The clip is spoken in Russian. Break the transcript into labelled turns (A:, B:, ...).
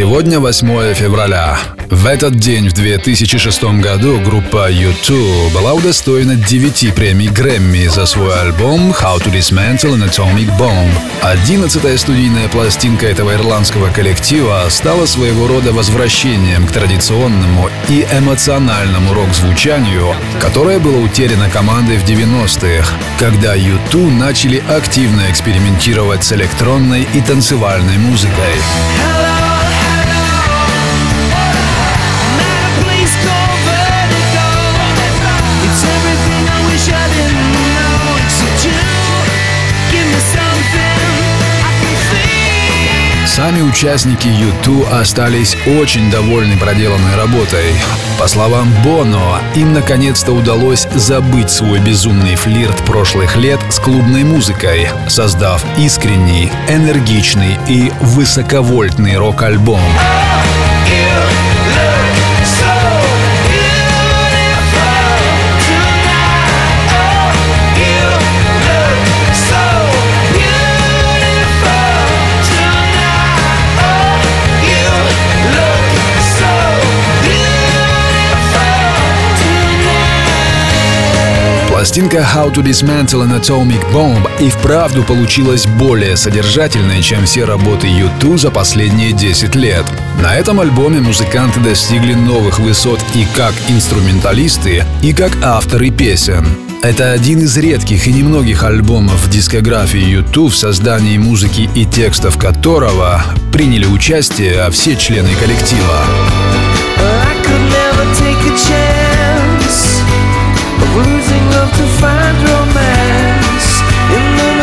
A: Сегодня 8 февраля. В этот день, в 2006 году, группа U2 была удостоена 9 премий Грэмми за свой альбом How to Dismantle an Atomic Bomb. Одиннадцатая студийная пластинка этого ирландского коллектива стала своего рода возвращением к традиционному и эмоциональному рок-звучанию, которое было утеряно командой в 90-х, когда U2 начали активно экспериментировать с электронной и танцевальной музыкой. Сами участники U2 остались очень довольны проделанной работой. По словам Боно, им наконец-то удалось забыть свой безумный флирт прошлых лет с клубной музыкой, создав искренний, энергичный и высоковольтный рок-альбом. Пластинка How to Dismantle an Atomic Bomb и вправду получилась более содержательной, чем все работы U2 за последние 10 лет. На этом альбоме музыканты достигли новых высот и как инструменталисты, и как авторы песен. Это один из редких и немногих альбомов в дискографии YouTube, в создании музыки и текстов которого приняли участие все члены коллектива.